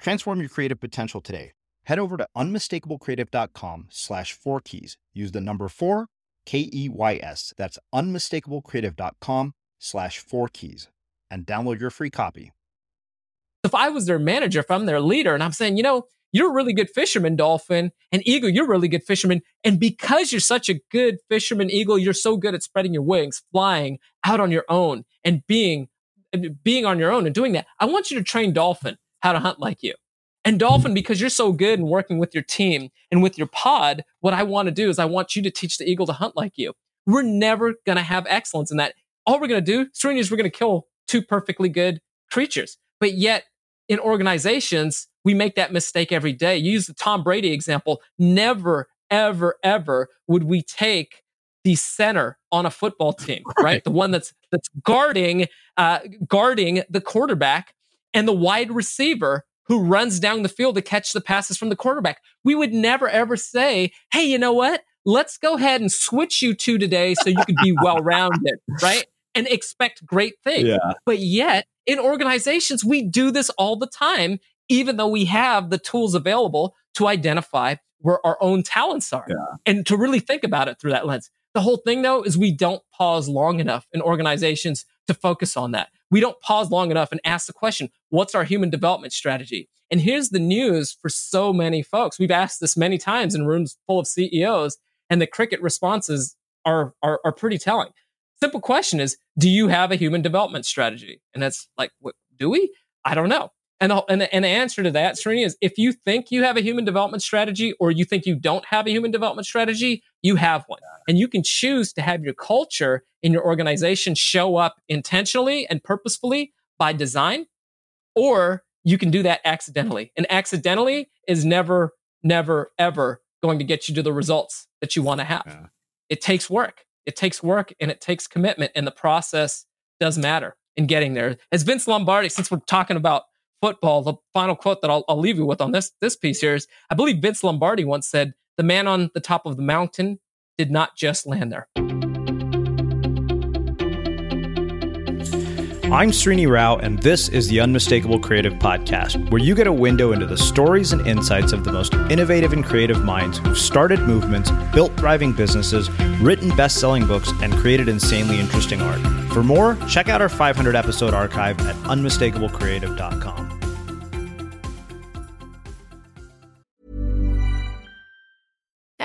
Transform your creative potential today. Head over to unmistakablecreative.com slash four keys. Use the number four, K E Y S. That's unmistakablecreative.com slash four keys and download your free copy. If I was their manager, if I'm their leader, and I'm saying, you know, you're a really good fisherman, Dolphin, and Eagle, you're a really good fisherman. And because you're such a good fisherman, Eagle, you're so good at spreading your wings, flying out on your own and being being on your own and doing that. I want you to train Dolphin how to hunt like you. And Dolphin, because you're so good in working with your team and with your pod, what I want to do is I want you to teach the eagle to hunt like you. We're never going to have excellence in that. All we're going to do, Srini, is we're going to kill two perfectly good creatures. But yet, in organizations, we make that mistake every day. You use the Tom Brady example. Never, ever, ever would we take the center on a football team, right? right? The one that's that's guarding uh, guarding the quarterback and the wide receiver who runs down the field to catch the passes from the quarterback. We would never ever say, hey, you know what? Let's go ahead and switch you two today so you can be well rounded, right? And expect great things. Yeah. But yet, in organizations, we do this all the time, even though we have the tools available to identify where our own talents are yeah. and to really think about it through that lens. The whole thing, though, is we don't pause long enough in organizations to focus on that. We don't pause long enough and ask the question, what's our human development strategy? And here's the news for so many folks. We've asked this many times in rooms full of CEOs, and the cricket responses are, are, are pretty telling. Simple question is, do you have a human development strategy? And that's like, what, do we? I don't know. And the, and, the, and the answer to that, Srini, is if you think you have a human development strategy or you think you don't have a human development strategy, you have one. And you can choose to have your culture in your organization show up intentionally and purposefully by design, or you can do that accidentally. And accidentally is never, never, ever going to get you to the results that you want to have. Yeah. It takes work. It takes work and it takes commitment, and the process does matter in getting there. As Vince Lombardi, since we're talking about football, the final quote that I'll, I'll leave you with on this this piece here is I believe Vince Lombardi once said, "The man on the top of the mountain did not just land there." I'm Srini Rao, and this is the Unmistakable Creative Podcast, where you get a window into the stories and insights of the most innovative and creative minds who've started movements, built thriving businesses, written best selling books, and created insanely interesting art. For more, check out our 500 episode archive at unmistakablecreative.com.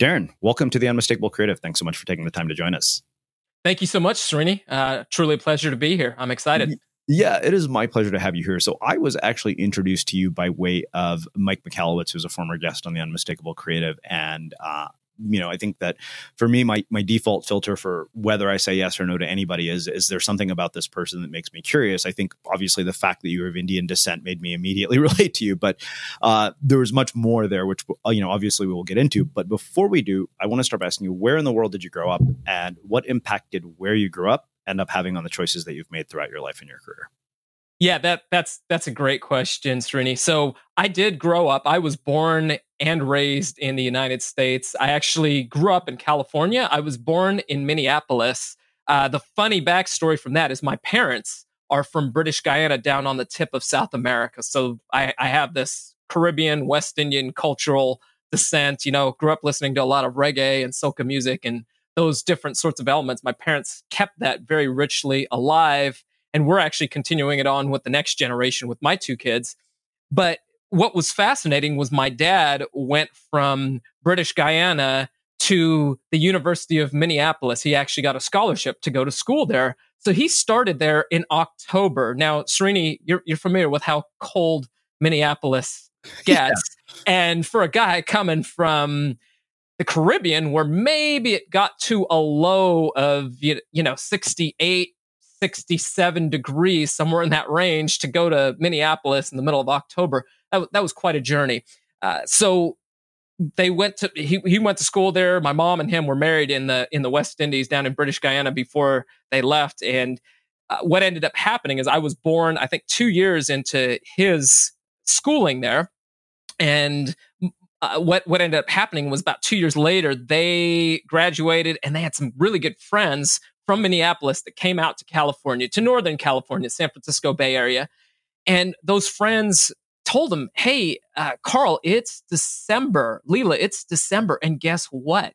Darren, welcome to the Unmistakable Creative. Thanks so much for taking the time to join us. Thank you so much, Srini. Uh, truly a pleasure to be here. I'm excited. Yeah, it is my pleasure to have you here. So I was actually introduced to you by way of Mike Michalowicz, who's a former guest on the Unmistakable Creative, and uh, you know, I think that for me, my my default filter for whether I say yes or no to anybody is is there something about this person that makes me curious. I think obviously the fact that you're of Indian descent made me immediately relate to you, but uh, there was much more there, which uh, you know, obviously we will get into. But before we do, I want to start by asking you, where in the world did you grow up, and what impact did where you grew up end up having on the choices that you've made throughout your life and your career? Yeah, that that's that's a great question, Srini. So I did grow up. I was born and raised in the United States. I actually grew up in California. I was born in Minneapolis. Uh, the funny backstory from that is my parents are from British Guyana, down on the tip of South America. So I, I have this Caribbean, West Indian cultural descent. You know, grew up listening to a lot of reggae and soca music and those different sorts of elements. My parents kept that very richly alive and we're actually continuing it on with the next generation with my two kids. But what was fascinating was my dad went from British Guyana to the University of Minneapolis. He actually got a scholarship to go to school there. So he started there in October. Now, Srini, you're, you're familiar with how cold Minneapolis gets. Yeah. And for a guy coming from the Caribbean, where maybe it got to a low of, you know, 68, 67 degrees, somewhere in that range, to go to Minneapolis in the middle of October. That, that was quite a journey. Uh, so they went to he, he went to school there. My mom and him were married in the in the West Indies down in British Guyana before they left. And uh, what ended up happening is I was born, I think, two years into his schooling there, and uh, what what ended up happening was about two years later they graduated and they had some really good friends from Minneapolis that came out to California, to Northern California, San Francisco Bay Area. And those friends told him, Hey, uh, Carl, it's December. Leela, it's December. And guess what?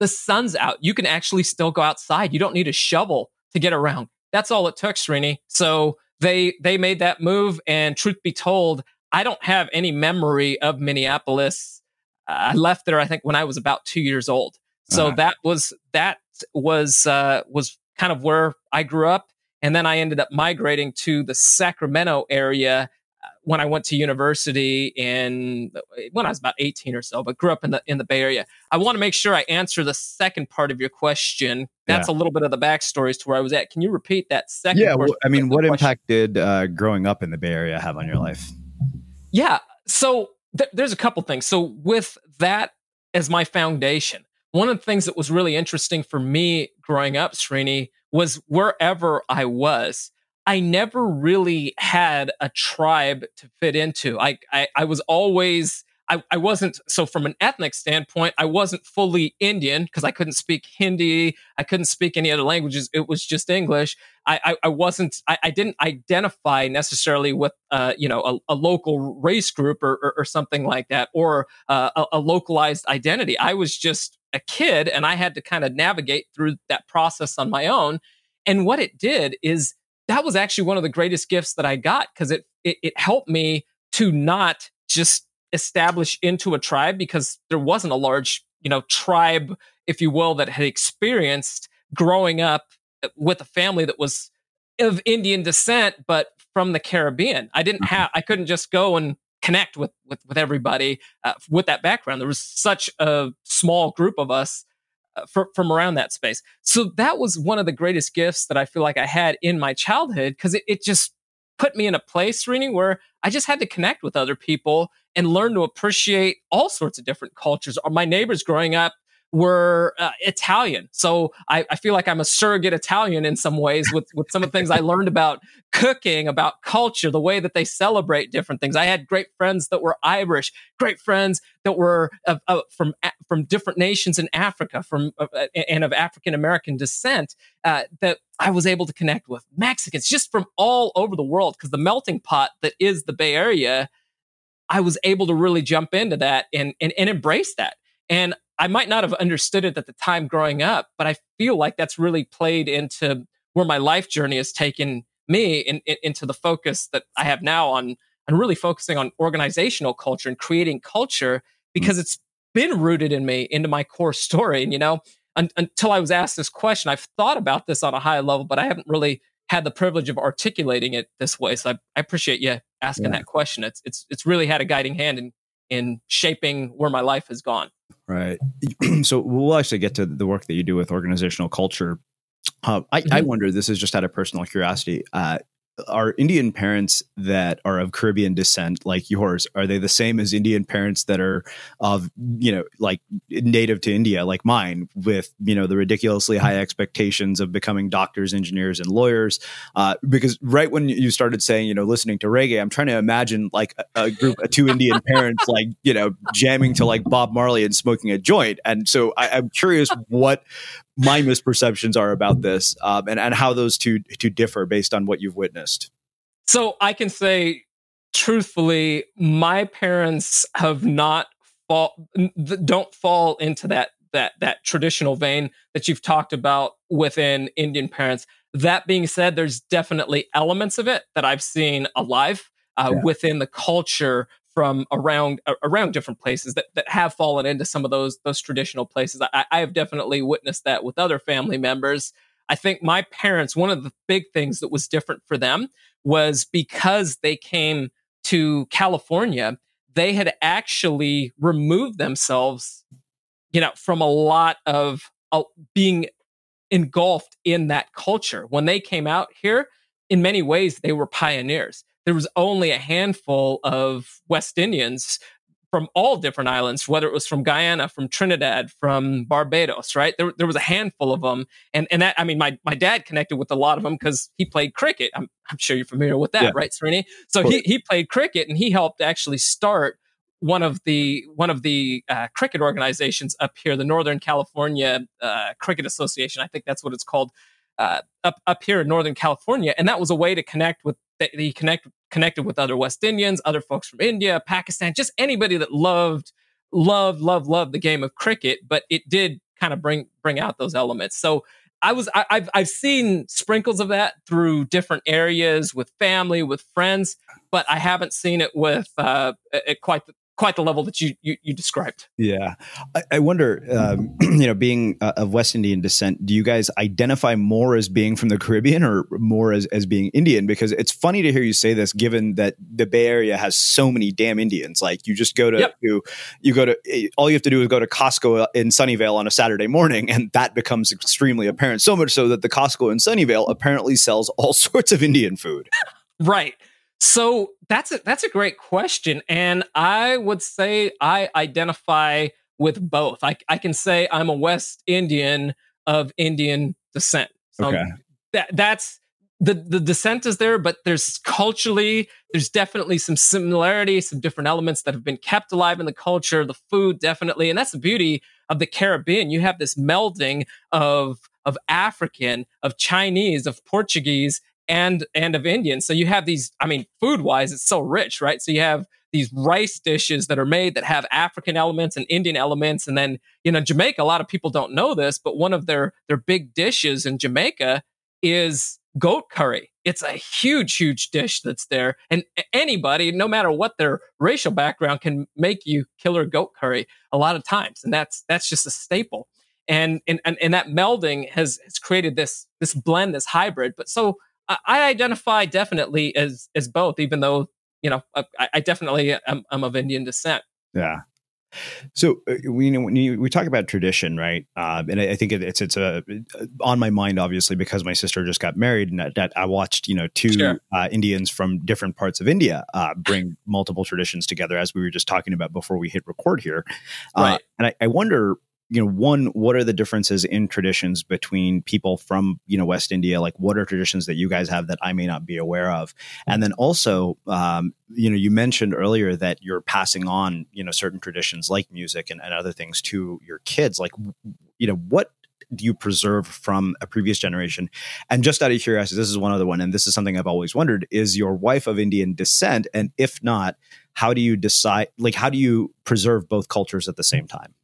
The sun's out. You can actually still go outside. You don't need a shovel to get around. That's all it took, Srini. So they they made that move. And truth be told, I don't have any memory of Minneapolis. Uh, I left there, I think, when I was about two years old. So uh-huh. that was that was uh, was kind of where I grew up, and then I ended up migrating to the Sacramento area uh, when I went to university in when I was about 18 or so, but grew up in the in the Bay Area. I want to make sure I answer the second part of your question. That's yeah. a little bit of the backstory as to where I was at. Can you repeat that second? Yeah, well, I mean, what question? impact did uh, growing up in the Bay Area have on your life? Yeah, so th- there's a couple things. So with that as my foundation, one of the things that was really interesting for me growing up, Srini, was wherever I was, I never really had a tribe to fit into. I I, I was always I, I wasn't so from an ethnic standpoint, I wasn't fully Indian because I couldn't speak Hindi, I couldn't speak any other languages. It was just English. I I, I wasn't I, didn't identify necessarily with uh you know a, a local race group or, or, or something like that or uh, a, a localized identity. I was just a kid and I had to kind of navigate through that process on my own. And what it did is that was actually one of the greatest gifts that I got because it, it, it helped me to not just establish into a tribe because there wasn't a large you know tribe if you will that had experienced growing up with a family that was of Indian descent but from the Caribbean. I didn't mm-hmm. have I couldn't just go and connect with with, with everybody uh, with that background. There was such a small group of us uh, for, from around that space. So that was one of the greatest gifts that I feel like I had in my childhood because it, it just put me in a place, Srini, where I just had to connect with other people and learn to appreciate all sorts of different cultures. My neighbors growing up, were uh, Italian. So I, I, feel like I'm a surrogate Italian in some ways with, with some of the things I learned about cooking, about culture, the way that they celebrate different things. I had great friends that were Irish, great friends that were from from different nations in Africa, from uh, and of African American descent uh, that I was able to connect with. Mexicans, just from all over the world, because the melting pot that is the Bay Area. I was able to really jump into that and, and, and embrace that. And I might not have understood it at the time growing up, but I feel like that's really played into where my life journey has taken me in, in, into the focus that I have now on and really focusing on organizational culture and creating culture because mm. it's been rooted in me into my core story. And you know, un- until I was asked this question, I've thought about this on a high level, but I haven't really had the privilege of articulating it this way. So I, I appreciate you asking yeah. that question. It's it's it's really had a guiding hand in in shaping where my life has gone. Right. so we'll actually get to the work that you do with organizational culture. Uh, I, mm-hmm. I, wonder, this is just out of personal curiosity. Uh, are Indian parents that are of Caribbean descent like yours, are they the same as Indian parents that are of, you know, like native to India like mine with, you know, the ridiculously high expectations of becoming doctors, engineers, and lawyers? Uh, because right when you started saying, you know, listening to reggae, I'm trying to imagine like a, a group of two Indian parents like, you know, jamming to like Bob Marley and smoking a joint. And so I, I'm curious what my misperceptions are about this um, and, and how those two, two differ based on what you've witnessed. So I can say truthfully, my parents have not fall, don't fall into that that that traditional vein that you've talked about within Indian parents. That being said, there's definitely elements of it that I've seen alive uh, yeah. within the culture from around around different places that, that have fallen into some of those those traditional places. I, I have definitely witnessed that with other family members. I think my parents, one of the big things that was different for them was because they came to California, they had actually removed themselves, you know, from a lot of uh, being engulfed in that culture. When they came out here, in many ways, they were pioneers there was only a handful of West Indians from all different islands, whether it was from Guyana, from Trinidad, from Barbados, right? There, there was a handful of them. And, and that, I mean, my, my dad connected with a lot of them because he played cricket. I'm, I'm sure you're familiar with that, yeah. right, Srini? So he, he played cricket and he helped actually start one of the one of the uh, cricket organizations up here, the Northern California uh, Cricket Association. I think that's what it's called uh, up up here in Northern California, and that was a way to connect with that he connect connected with other West Indians, other folks from India, Pakistan, just anybody that loved loved loved loved the game of cricket. But it did kind of bring bring out those elements. So I was I, have I've seen sprinkles of that through different areas with family, with friends, but I haven't seen it with uh, quite the, quite the level that you you, you described. Yeah, I, I wonder, um, you know, being uh, of West Indian descent, do you guys identify more as being from the Caribbean or more as as being Indian? Because it's funny to hear you say this, given that the Bay Area has so many damn Indians. Like you just go to, yep. to you go to eh, all you have to do is go to Costco in Sunnyvale on a Saturday morning, and that becomes extremely apparent. So much so that the Costco in Sunnyvale apparently sells all sorts of Indian food. Right. So that's a, that's a great question, and I would say I identify with both. I, I can say I'm a West Indian of Indian descent. So Okay. that that's the the descent is there, but there's culturally there's definitely some similarity, some different elements that have been kept alive in the culture, the food definitely, and that's the beauty of the Caribbean. You have this melding of of African, of Chinese, of Portuguese, and and of Indian. So you have these. I mean, food wise, it's so rich, right? So you have these rice dishes that are made that have African elements and Indian elements, and then you know Jamaica. A lot of people don't know this, but one of their their big dishes in Jamaica is goat curry. It's a huge, huge dish that's there, and anybody, no matter what their racial background, can make you killer goat curry a lot of times, and that's that's just a staple. And and and, and that melding has has created this this blend, this hybrid. But so I, I identify definitely as as both, even though you know I, I definitely am, I'm of Indian descent. Yeah. So uh, we you know when you, we talk about tradition, right? Um, and I, I think it, it's it's a on my mind obviously because my sister just got married and that, that I watched you know two Sure. uh, Indians from different parts of India uh, bring multiple traditions together as we were just talking about before we hit record here. Uh, Right. and I, I wonder, you know, one, what are the differences in traditions between people from you know West India? Like, what are traditions that you guys have that I may not be aware of? And then also, um, you know, you mentioned earlier that you're passing on, you know, certain traditions like music and, and other things to your kids. Like, you know, what do you preserve from a previous generation? And just out of curiosity, this is one other one, and this is something I've always wondered: is your wife of Indian descent? And if not, how do you decide? Like, how do you preserve both cultures at the same time?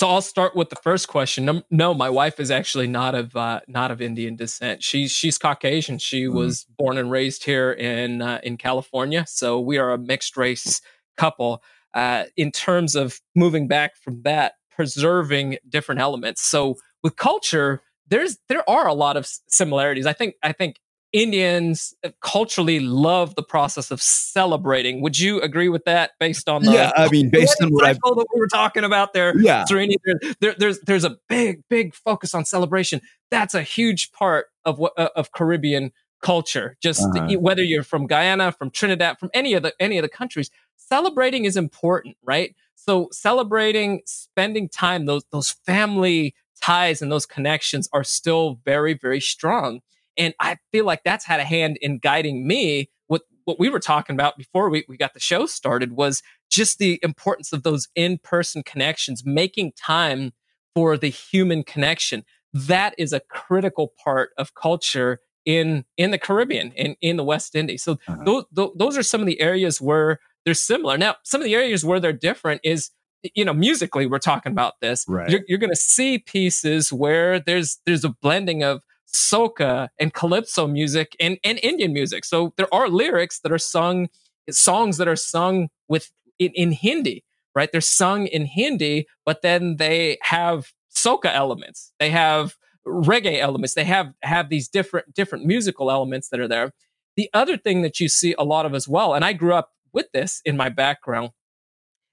So I'll start with the first question. No, no my wife is actually not of uh, not of Indian descent. She's she's Caucasian. She Mhm. was born and raised here in uh, in California. So we are a mixed race couple. Uh, in terms of moving back from that, preserving different elements. So with culture, there's there are a lot of similarities. I think I think Indians uh, culturally love the process of celebrating. Would you agree with that? Based on the Yeah, I mean, based on what I've that we were talking about there, Yeah. There, there, there's there's a big big focus on celebration. That's a huge part of what uh, of Caribbean culture. Just Uh-huh. whether you're from Guyana, from Trinidad, from any of the any of the countries, celebrating is important, right? So celebrating, spending time, those those family ties and those connections are still very very strong. And I feel like that's had a hand in guiding me. What what we were talking about before we, we got the show started was just the importance of those in-person connections, making time for the human connection. That is a critical part of culture in in the Caribbean, in, in the West Indies. So Uh-huh. those, those those are some of the areas where they're similar. Now, some of the areas where they're different is you know musically we're talking about this Right. you're, you're going to see pieces where there's there's a blending of soca and calypso music and, and indian music. So there are lyrics that are sung songs that are sung with in, in hindi right? They're sung in hindi but then they have soca elements. They have reggae elements. They have have these different different musical elements that are there. The other thing that you see a lot of as well and i grew up with this in my background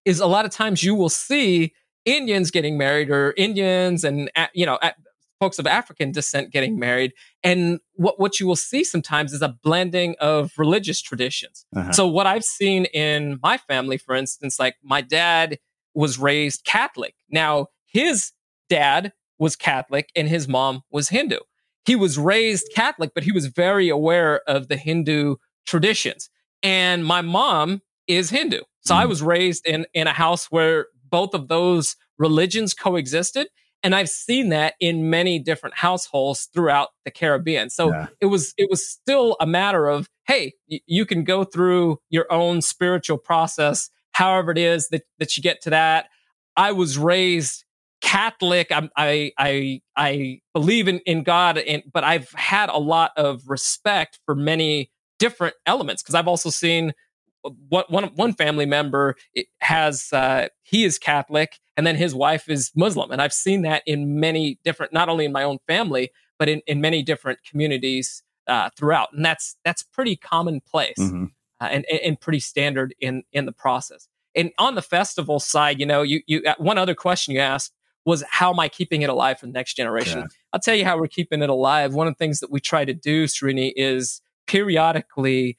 is a lot of times you will see Indians getting married or Indians and you know folks of African descent getting married and what what you will see sometimes is a blending of religious traditions. Uh-huh. So what I've seen in my family for instance like my dad was raised Catholic. Now his dad was Catholic and his mom was Hindu. He was raised Catholic but he was very aware of the Hindu traditions. And my mom is Hindu. So I Mhm. was raised in in a house where both of those religions coexisted and I've seen that in many different households throughout the Caribbean. So Yeah. it was it was still a matter of hey, y- you can go through your own spiritual process however it is that that you get to that. I was raised Catholic. I'm, I I I believe in in God, and but I've had a lot of respect for many different elements because I've also seen what one one family member has uh, he is Catholic and then his wife is Muslim, and I've seen that in many different, not only in my own family but in, in many different communities uh, throughout, and that's that's pretty commonplace Mhm. uh, and, and and pretty standard in in the process. And on the festival side, you know, you you uh, one other question you asked was how am I keeping it alive for the next generation? Yeah. I'll tell you how we're keeping it alive. One of the things that we try to do, Srini, is periodically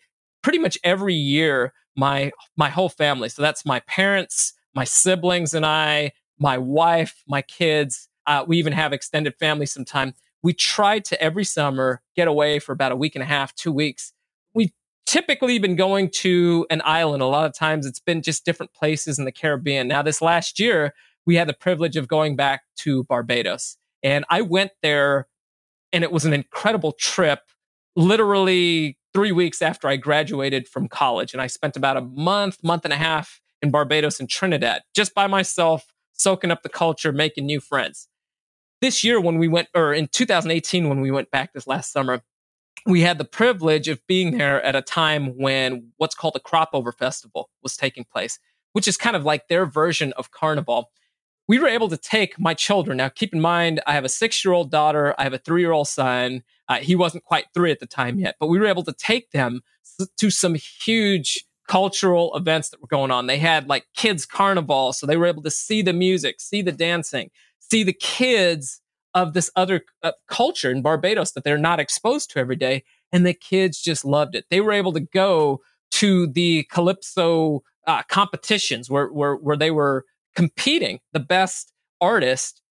pretty much every year, my my whole family, so that's my parents, my siblings, and I, my wife, my kids. Uh, we even have extended family sometime. We try to every summer get away for about a week and a half, two weeks. We typically been going to an island. A lot of times it's been just different places in the Caribbean. Now, this last year, we had the privilege of going back to Barbados. And I went there and it was an incredible trip, literally three weeks after I graduated from college. And I spent about a month, month and a half in Barbados and Trinidad just by myself, soaking up the culture, making new friends. This year, when we went, or in 2018, when we went back this last summer, we had the privilege of being there at a time when what's called the Crop Over Festival was taking place, which is kind of like their version of Carnival we were able to take my children. Now, keep in mind, I have a six year old daughter, I have a three year old son. Uh, he wasn't quite three at the time yet, but we were able to take them to some huge cultural events that were going on. They had like kids' carnival, so they were able to see the music, see the dancing, see the kids of this other uh, culture in Barbados that they're not exposed to every day. And the kids just loved it. They were able to go to the calypso uh, competitions where, where where they were competing. The best artists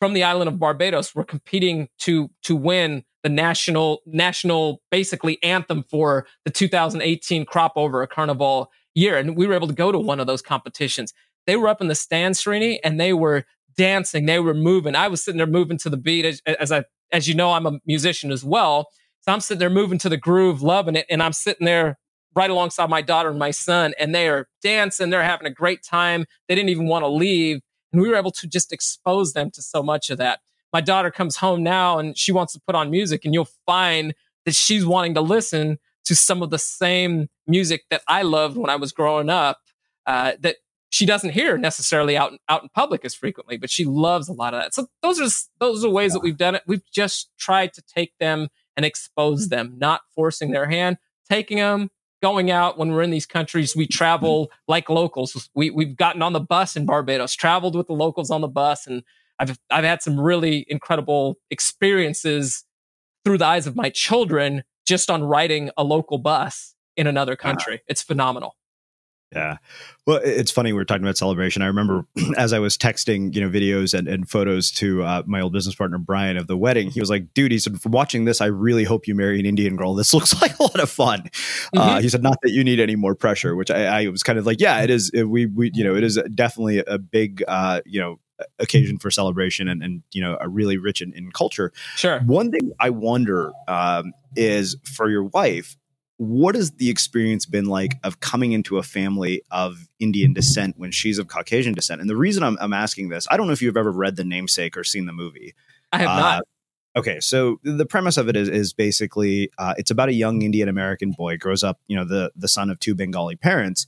from the island of Barbados were competing to to win the national national basically anthem for the 2018 crop over a carnival year. And we were able to go to one of those competitions. They were up in the stand Srini and they were dancing. They were moving. I was sitting there moving to the beat as, as i as you know i'm a musician as well. So i'm sitting there moving to the groove loving it. And i'm sitting there right alongside my daughter and my son, and they are dancing. They're having a great time. They didn't even want to leave. And we were able to just expose them to so much of that. My daughter comes home now and she wants to put on music, and you'll find that she's wanting to listen to some of the same music that I loved when I was growing up. Uh, that she doesn't hear necessarily out out in public as frequently, but she loves a lot of that. So those are those are ways that we've done it. We've just tried to take them and expose them, not forcing their hand, taking them, going out when we're in these countries, we travel like locals. We we've gotten on the bus in Barbados, traveled with the locals on the bus, and I've I've had some really incredible experiences through the eyes of my children just on riding a local bus in another country. Wow. It's phenomenal. Yeah. Well, it's funny. We are talking about celebration. I remember as I was texting, you know, videos and, and photos to uh, my old business partner, Brian, of the wedding, he was like, dude, he said, from watching this, I really hope you marry an Indian girl. This looks like a lot of fun. Uh, mm-hmm. Uh, he said, not that you need any more pressure, which I, I was kind of like, yeah, it is. It, we, we, you know, it is definitely a big, uh, you know, occasion for celebration and, and you know, a really rich in, in culture. Sure. One thing I wonder um, is for your wife, what has the experience been like of coming into a family of Indian descent when she's of Caucasian descent? And the reason I'm, I'm asking this, I don't know if you've ever read The Namesake or seen the movie. I have uh, not. Okay, so the premise of it is is basically uh, it's about a young Indian American boy grows up, you know, the the son of two Bengali parents,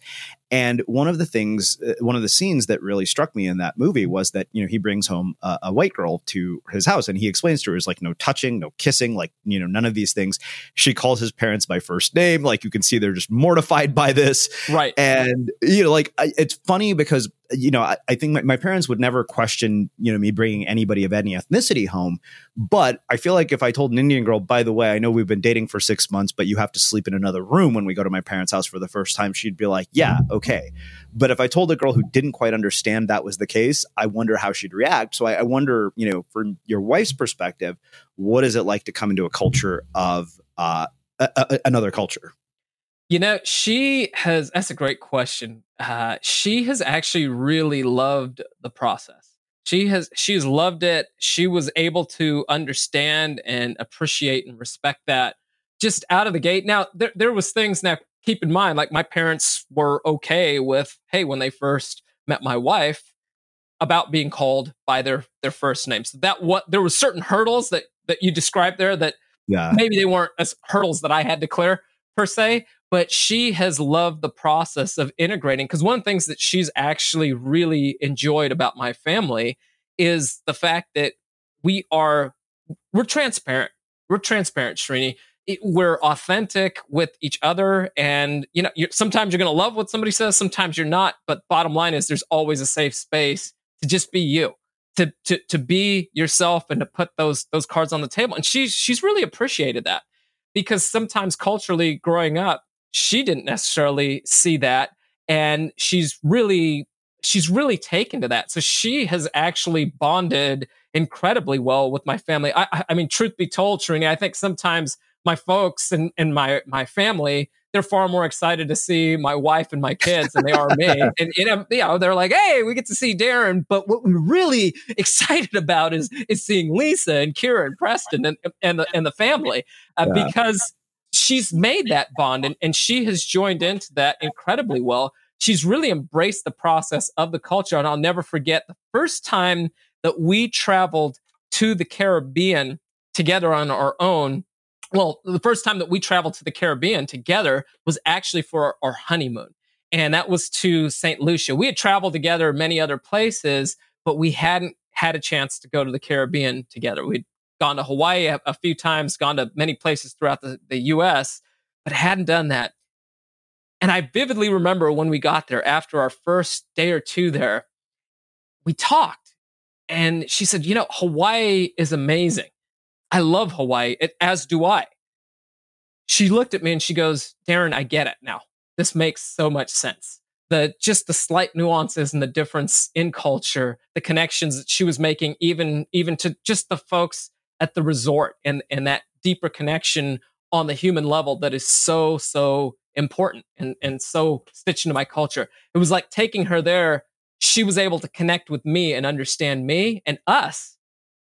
and one of the things, uh, one of the scenes that really struck me in that movie was that, you know, he brings home a, a, white girl to his house and he explains to her, is like, no touching, no kissing, like, you know, none of these things. She calls his parents by first name. Like you can see they're just mortified by this. Right. And, you know, like I, it's funny because, you know, I, I think my, my parents would never question, you know, me bringing anybody of any ethnicity home. But I feel like if I told an Indian girl, by the way, I know we've been dating for six months, but you have to sleep in another room when we go to my parents' house for the first time, she'd be like, yeah, okay okay. But if I told a girl who didn't quite understand that was the case, I wonder how she'd react. So I, I wonder, you know, from your wife's perspective, what is it like to come into a culture of uh, a, a, another culture? You know, she has, that's a great question. Uh, she has actually really loved the process. She has, she's loved it. She was able to understand and appreciate and respect that just out of the gate. Now, there, there was things now keep in mind, like my parents were okay with, hey, when they first met my wife, about being called by their their first name. So that what there was certain hurdles that that you described there that yeah. maybe they weren't as hurdles that I had to clear per se, but she has loved the process of integrating because one of the things that she's actually really enjoyed about my family is the fact that we are we're transparent. We're transparent, Srini it, we're authentic with each other and you know you're, sometimes you're going to love what somebody says sometimes you're not but bottom line is there's always a safe space to just be you to to to be yourself and to put those those cards on the table and she's she's really appreciated that because sometimes culturally growing up she didn't necessarily see that. And she's really, she's really taken to that. So she has actually bonded incredibly well with my family. I, I mean, truth be told, Srini, I think sometimes my folks and, and my, my family, they're far more excited to see my wife and my kids than they are me. and you know, you know, they're like, "Hey, we get to see Darren," but what we're really excited about is is seeing Lisa and Kira and Preston and and the and the family uh, yeah. because she's made that bond and, and she has joined into that incredibly well. She's really embraced the process of the culture, and I'll never forget the first time that we traveled to the Caribbean together on our own well, the first time that we traveled to the Caribbean together was actually for our, honeymoon. And that was to St. Lucia. We had traveled together many other places, but we hadn't had a chance to go to the Caribbean together. We'd gone to Hawaii a, a few times, gone to many places throughout the, the US, but hadn't done that. And I vividly remember when we got there after our first day or two there, we talked and she said, You know, Hawaii is amazing. I love Hawaii, as do I. She looked at me and she goes, Darren, I get it now. This makes so much sense. The just the slight nuances and the difference in culture, the connections that she was making, even even to just the folks at the resort and, and that deeper connection on the human level that is so, so important and, and so stitched into my culture. It was like taking her there. She was able to connect with me and understand me and us,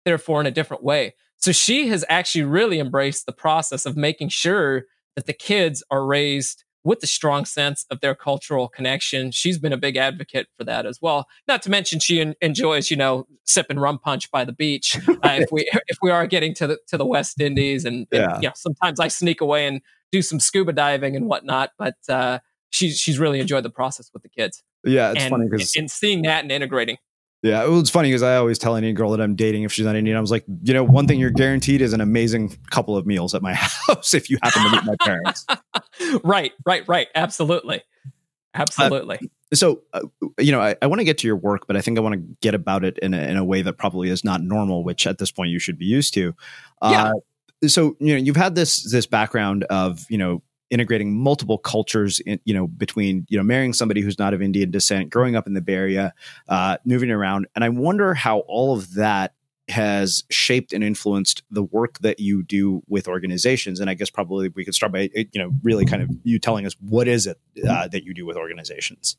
therefore, in a different way. So she has actually really embraced the process of making sure that the kids are raised with a strong sense of their cultural connection. She's been a big advocate for that as well. Not to mention she en- enjoys, you know, sipping rum punch by the beach. Uh, if we if we are getting to the to the West Indies, and, and yeah. you know, sometimes I sneak away and do some scuba diving and whatnot. But uh, she's she's really enjoyed the process with the kids. Yeah, it's and, funny because and seeing that and integrating. Yeah, well, it's funny because I always tell any girl that I'm dating if she's not Indian, I was like, you know, one thing you're guaranteed is an amazing couple of meals at my house if you happen to meet my parents. right, right, right. Absolutely, absolutely. Uh, so, uh, you know, I, I want to get to your work, but I think I want to get about it in a, in a way that probably is not normal, which at this point you should be used to. Uh, yeah. So, you know, you've had this this background of you know integrating multiple cultures in, you know between you know marrying somebody who's not of indian descent growing up in the bay area uh, moving around. And i wonder how all of that has shaped and influenced the work that you do with organizations. And i guess probably we could start by you know really kind of you telling us what is it uh, that you do with organizations?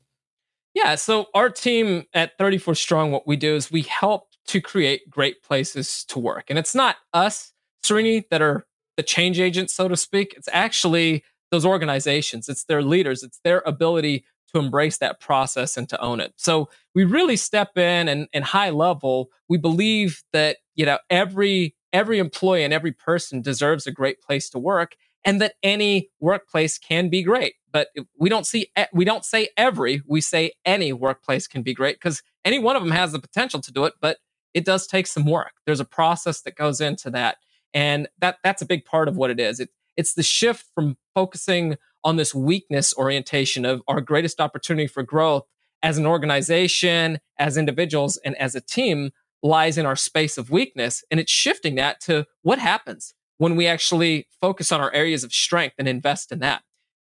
Yeah so our team at 34 strong what we do is we help to create great places to work. And it's not us Srini that are the change agents so to speak. It's actually those organizations, it's their leaders, it's their ability to embrace that process and to own it. So we really step in and, and high level, we believe that, you know, every every employee and every person deserves a great place to work and that any workplace can be great. But we don't see we don't say every, we say any workplace can be great because any one of them has the potential to do it, but it does take some work. There's a process that goes into that. And that that's a big part of what it is. It, it's the shift from focusing on this weakness orientation of our greatest opportunity for growth as an organization, as individuals, and as a team lies in our space of weakness. And it's shifting that to what happens when we actually focus on our areas of strength and invest in that.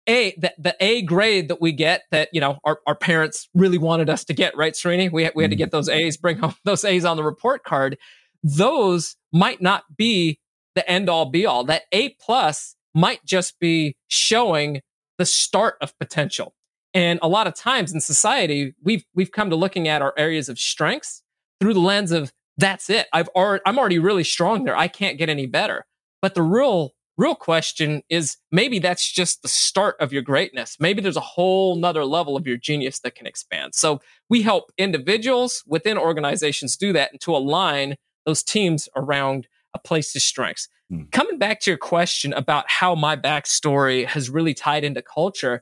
A, the, the A grade that we get that, you know, our, our parents really wanted us to get, right, Srini? We, we had to mm-hmm. get those A's, bring home those A's on the report card. Those might not be the end all be all. That A plus might just be showing the start of potential. And a lot of times in society, we've we've come to looking at our areas of strengths through the lens of that's it. I've already I'm already really strong there. I can't get any better. But the real real question is maybe that's just the start of your greatness. Maybe there's a whole nother level of your genius that can expand. So we help individuals within organizations do that and to align those teams around a place's strengths. Mm. Coming back to your question about how my backstory has really tied into culture,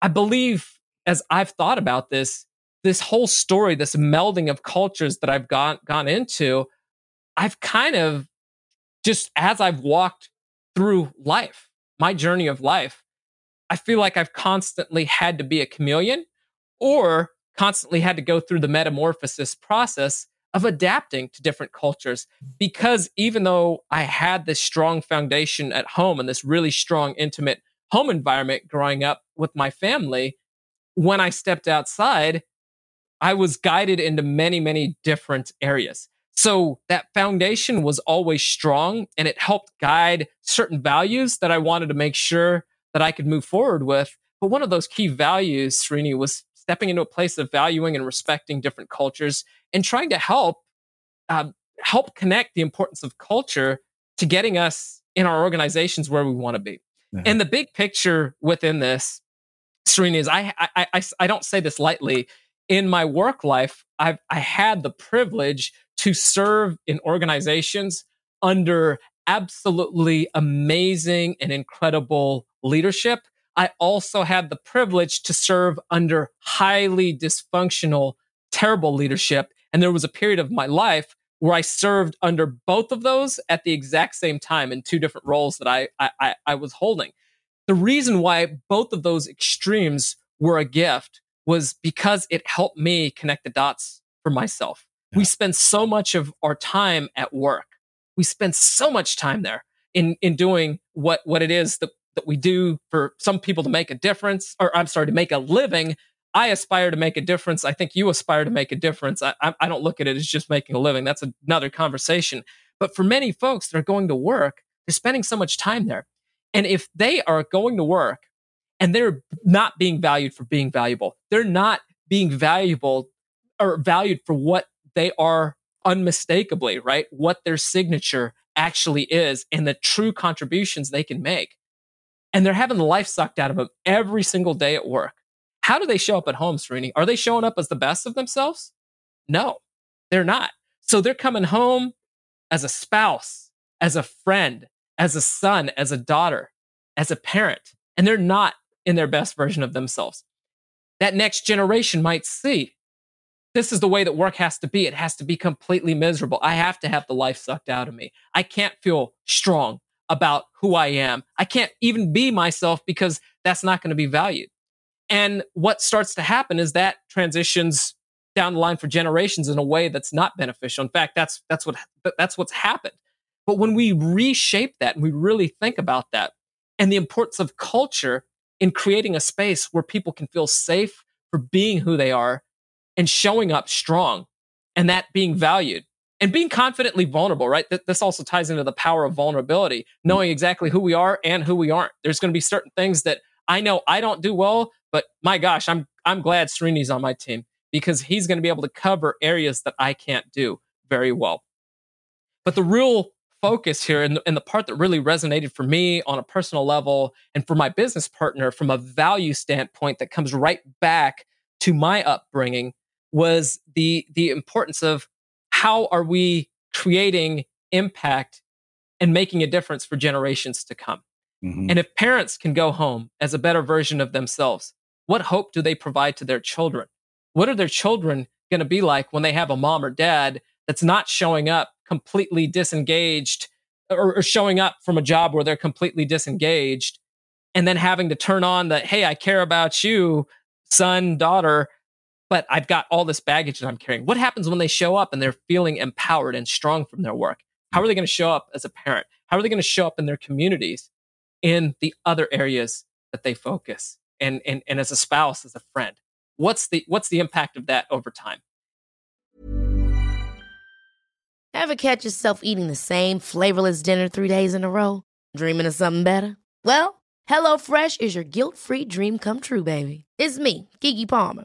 I believe as I've thought about this, this whole story, this melding of cultures that I've gone gone into, I've kind of just as I've walked through life, my journey of life, I feel like I've constantly had to be a chameleon or constantly had to go through the metamorphosis process of adapting to different cultures because even though I had this strong foundation at home and this really strong, intimate home environment growing up with my family, when I stepped outside, I was guided into many, many different areas. So that foundation was always strong and it helped guide certain values that I wanted to make sure that I could move forward with. But one of those key values, Srini, was stepping into a place of valuing and respecting different cultures and trying to help uh, help connect the importance of culture to getting us in our organizations where we want to be. Yeah. And the big picture within this, Srini, is I, I I I don't say this lightly. In my work life, I've I had the privilege to serve in organizations under absolutely amazing and incredible leadership. I also had the privilege to serve under highly dysfunctional, terrible leadership. And there was a period of my life where I served under both of those at the exact same time in two different roles that I, I, I was holding. The reason why both of those extremes were a gift was because it helped me connect the dots for myself. Yeah. We spend so much of our time at work. We spend so much time there in, in doing what, what it is that, that we do for some people to make a difference, or I'm sorry, to make a living. I aspire to make a difference. I think you aspire to make a difference. I, I, don't look at it as just making a living. That's another conversation. But for many folks that are going to work, they're spending so much time there. And if they are going to work and they're not being valued for being valuable, they're not being valuable or valued for what they are unmistakably, right? What their signature actually is and the true contributions they can make. And they're having the life sucked out of them every single day at work. How do they show up at home, Srini? Are they showing up as the best of themselves? No, they're not. So they're coming home as a spouse, as a friend, as a son, as a daughter, as a parent, and they're not in their best version of themselves. That next generation might see this is the way that work has to be. It has to be completely miserable. I have to have the life sucked out of me. I can't feel strong about who I am. I can't even be myself because that's not going to be valued. And what starts to happen is that transitions down the line for generations in a way that's not beneficial. In fact, that's that's what that's what's happened. But when we reshape that and we really think about that and the importance of culture in creating a space where people can feel safe for being who they are and showing up strong and that being valued and being confidently vulnerable, right? This also ties into the power of vulnerability, knowing exactly who we are and who we aren't. There's going to be certain things that I know I don't do well, but my gosh, I'm I'm glad Srini's on my team because he's going to be able to cover areas that I can't do very well. But the real focus here and and the part that really resonated for me on a personal level and for my business partner from a value standpoint that comes right back to my upbringing was the the importance of how are we creating impact and making a difference for generations to come. Mm-hmm. And if parents can go home as a better version of themselves, what hope do they provide to their children? What are their children going to be like when they have a mom or dad that's not showing up completely disengaged or, or showing up from a job where they're completely disengaged and then having to turn on the, hey, I care about you, son, daughter, but I've got all this baggage that I'm carrying. What happens when they show up and they're feeling empowered and strong from their work? How are they going to show up as a parent? How are they going to show up in their communities in the other areas that they focus? And, and, and as a spouse, as a friend, what's the, what's the impact of that over time? Ever catch yourself eating the same flavorless dinner three days in a row? Dreaming of something better? Well, HelloFresh is your guilt free dream come true, baby. It's me, Keke Palmer.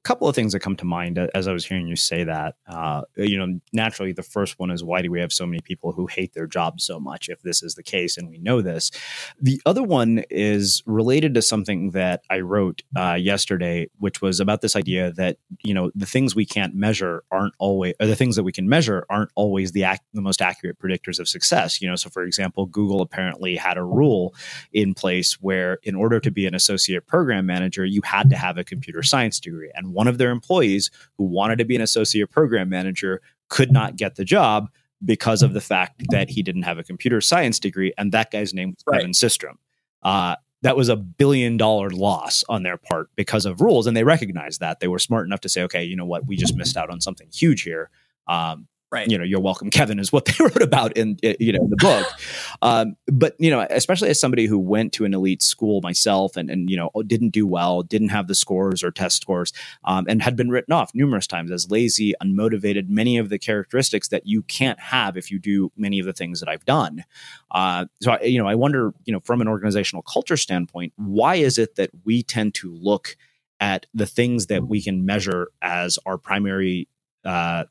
couple of things that come to mind as I was hearing you say that. Uh, you know, naturally, the first one is why do we have so many people who hate their job so much? If this is the case, and we know this, the other one is related to something that I wrote uh, yesterday, which was about this idea that you know the things we can't measure aren't always, or the things that we can measure aren't always the ac- the most accurate predictors of success. You know, so for example, Google apparently had a rule in place where in order to be an associate program manager, you had to have a computer science degree. And one of their employees who wanted to be an associate program manager could not get the job because of the fact that he didn't have a computer science degree. And that guy's name was right. Kevin Systrom. Uh, that was a billion dollar loss on their part because of rules. And they recognized that. They were smart enough to say, okay, you know what? We just missed out on something huge here. Um, right. you know you're welcome kevin is what they wrote about in you know the book. Um, but you know especially as somebody who went to an elite school myself and and you know didn't do well didn't have the scores or test scores um, and had been written off numerous times as lazy unmotivated many of the characteristics that you can't have if you do many of the things that i've done. Uh, so I, you know i wonder you know from an organizational culture standpoint why is it that we tend to look at the things that we can measure as our primary uh,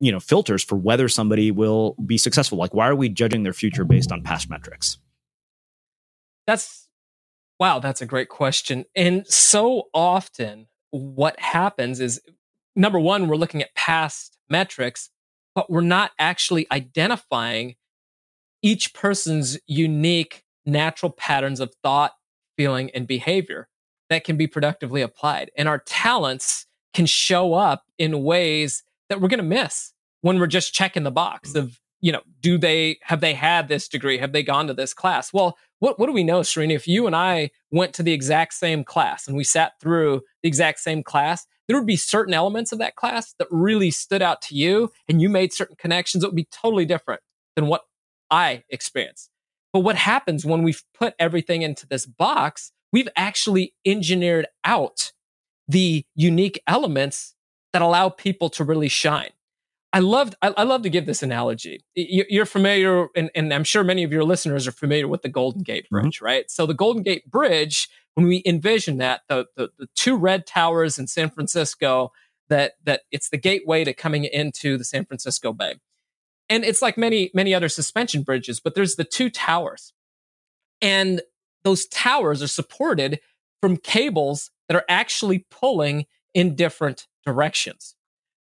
you know filters for whether somebody will be successful. Like why are we judging their future based on past metrics? That's wow that's a great question. And so often what happens is number one we're looking at past metrics but we're not actually identifying each person's unique natural patterns of thought feeling and behavior that can be productively applied. And our talents can show up in ways that we're going to miss when we're just checking the box mm. of you know do they have they had this degree? Have they gone to this class? Well what, what do we know Srini if you and I went to the exact same class and we sat through the exact same class there would be certain elements of that class that really stood out to you and you made certain connections that would be totally different than what I experienced. But what happens when we've put everything into this box we've actually engineered out the unique elements that allow people to really shine I loved, I, I love to give this analogy. You, are familiar, and, and, I'm sure many of your listeners are familiar with the Golden Gate mm-hmm. Bridge, mm-hmm. right? So the Golden Gate Bridge, when we envision that, the, the, the two red towers in San Francisco, that, that it's the gateway to coming into the San Francisco Bay. And it's like many, many other suspension bridges, but there's the two towers. And those towers are supported from cables that are actually pulling in different directions.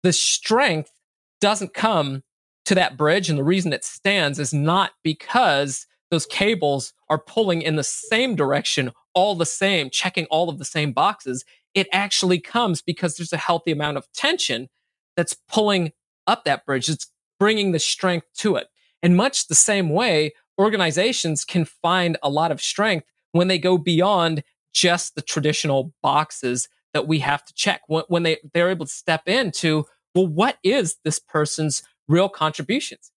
The strength doesn't come to that bridge. And the reason it stands is not because those cables are pulling in the same direction, all the same, checking all of the same boxes. It actually comes because there's a healthy amount of tension that's pulling up that bridge. It's bringing the strength to it. In much the same way, organizations can find a lot of strength when they go beyond just the traditional boxes that we have to check. When they, they're able to step into, well, what is this person's real contributions?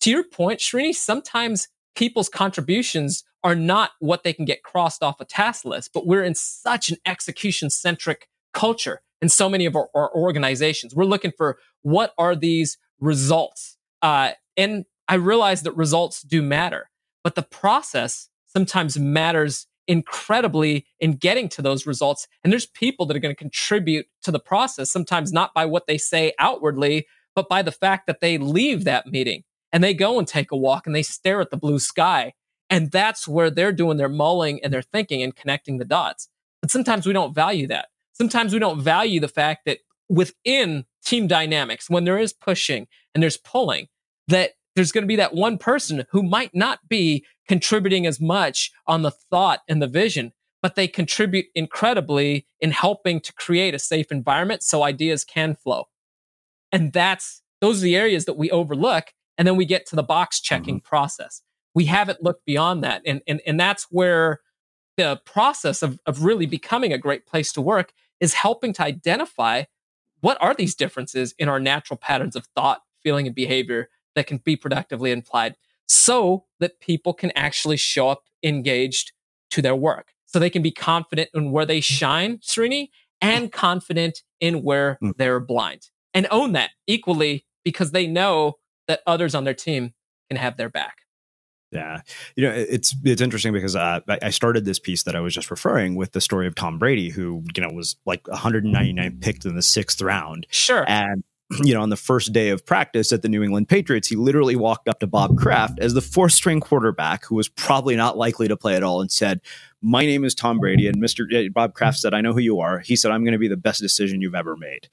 To your point, Srini, sometimes people's contributions are not what they can get crossed off a task list, but we're in such an execution centric culture in so many of our, our, organizations. We're looking for what are these results? Uh, and I realize that results do matter, but the process sometimes matters incredibly in getting to those results. And there's people that are going to contribute to the process, sometimes not by what they say outwardly, but by the fact that they leave that meeting and they go and take a walk and they stare at the blue sky. And that's where they're doing their mulling and their thinking and connecting the dots. But sometimes we don't value that. Sometimes we don't value the fact that within team dynamics, when there is pushing and there's pulling, that there's going to be that one person who might not be contributing as much on the thought and the vision, but they contribute incredibly in helping to create a safe environment so ideas can flow. And that's those are the areas that we overlook. And then we get to the box checking mm-hmm. process. We haven't looked beyond that. And, and, and that's where the process of, of really becoming a great place to work is helping to identify what are these differences in our natural patterns of thought, feeling, and behavior that can be productively applied so that people can actually show up engaged to their work. So they can be confident in where they shine, Srini, and confident in where mm. they're blind and own that equally because they know that others on their team can have their back. Yeah, you know it's it's interesting because uh, I started this piece that I was just referring with the story of Tom Brady, who you know was like 199 picked in the sixth round. Sure, and you know, on the first day of practice at the New England Patriots, he literally walked up to Bob Kraft as the fourth string quarterback, who was probably not likely to play at all, and said, My name is Tom Brady. And Mr. Uh, Bob Kraft said, I know who you are. He said, I'm going to be the best decision you've ever made.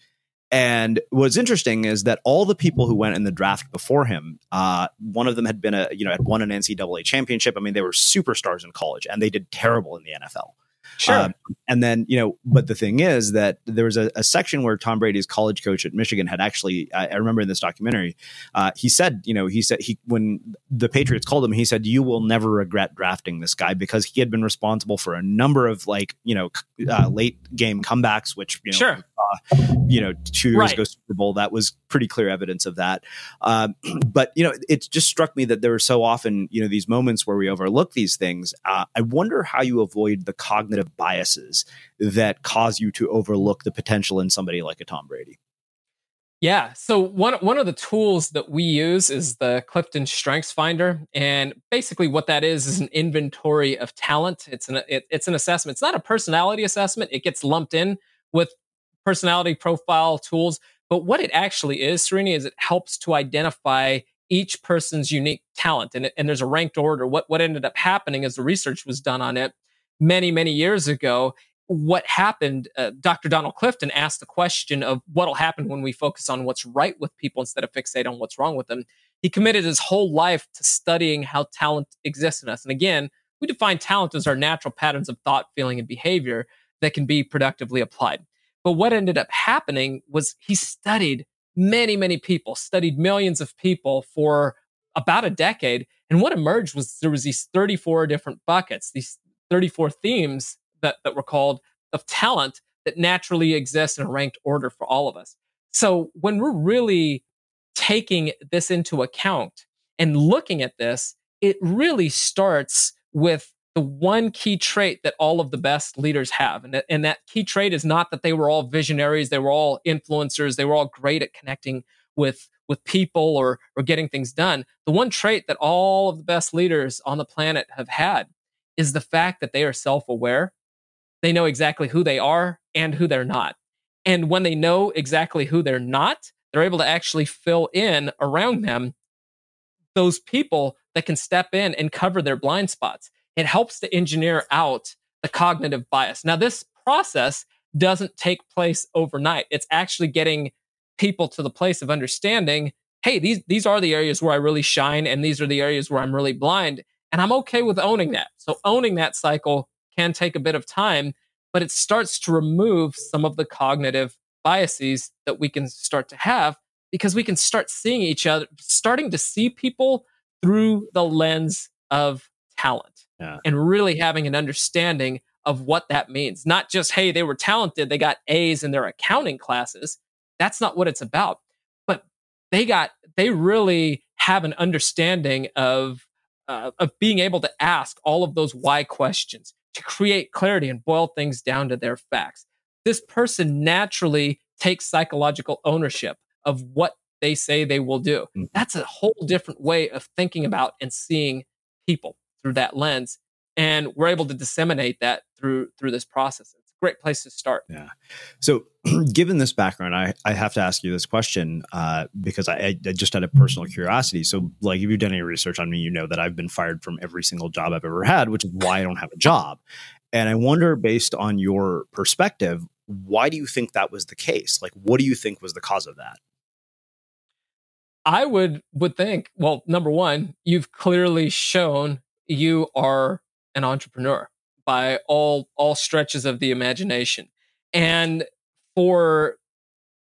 And what's interesting is that all the people who went in the draft before him, uh, one of them had been a, you know, had won an NCAA championship. I mean, they were superstars in college and they did terrible in the NFL. Sure. Um, and then, you know, but the thing is that there was a, a, section where Tom Brady's college coach at Michigan had actually, I, I remember in this documentary, uh, he said, you know, he said he, when the Patriots called him, he said, you will never regret drafting this guy because he had been responsible for a number of like, you know, uh, late game comebacks, which, you know, sure. Uh, you know, two years right. ago Super Bowl, that was pretty clear evidence of that. Um, but, you know, it just struck me that there were so often, you know, these moments where we overlook these things. Uh, I wonder how you avoid the cognitive biases that cause you to overlook the potential in somebody like a Tom Brady? Yeah. So one one of the tools that we use is the Clifton Strengths Finder, and basically what that is is an inventory of talent. It's an it, it's an assessment. It's not a personality assessment. It gets lumped in with personality profile tools, but what it actually is, Srini, is it helps to identify each person's unique talent, and and there's a ranked order. What what ended up happening as the research was done on it many, many years ago, what happened, uh, Dr. Donald Clifton asked the question of what'll happen when we focus on what's right with people instead of fixate on what's wrong with them. He committed his whole life to studying how talent exists in us. And again, we define talent as our natural patterns of thought, feeling, and behavior that can be productively applied. But what ended up happening was he studied many, many people, studied millions of people for about a decade. And what emerged was there was these 34 different buckets, these 34 themes that, that were called of talent that naturally exist in a ranked order for all of us. So when we're really taking this into account and looking at this, it really starts with the one key trait that all of the best leaders have. And, and that key trait is not that they were all visionaries, they were all influencers, they were all great at connecting with with people or or getting things done. The one trait that all of the best leaders on the planet have had is the fact that they are self-aware. They know exactly who they are and who they're not. And when they know exactly who they're not, they're able to actually fill in around them those people that can step in and cover their blind spots. It helps to engineer out the cognitive bias. Now, this process doesn't take place overnight. It's actually getting people to the place of understanding, hey, these these are the areas where I really shine and these are the areas where I'm really blind, and I'm okay with owning that. So owning that cycle can take a bit of time, but it starts to remove some of the cognitive biases that we can start to have because we can start seeing each other, starting to see people through the lens of talent yeah. and really having an understanding of what that means. Not just, hey, they were talented, they got A's in their accounting classes. That's not what it's about. But they got, they really have an understanding of, uh, of being able to ask all of those why questions to create clarity and boil things down to their facts. This person naturally takes psychological ownership of what they say they will do. Mm-hmm. That's a whole different way of thinking about and seeing people through that lens. And we're able to disseminate that through through this process. Great place to start. Yeah. So, given this background, I, I have to ask you this question uh, because I, I just had a personal curiosity. So, like, if you've done any research on me, you know that I've been fired from every single job I've ever had, which is why I don't have a job. And I wonder, based on your perspective, why do you think that was the case? Like, what do you think was the cause of that? I would would think, well, number one, you've clearly shown you are an entrepreneur by all all stretches of the imagination. And for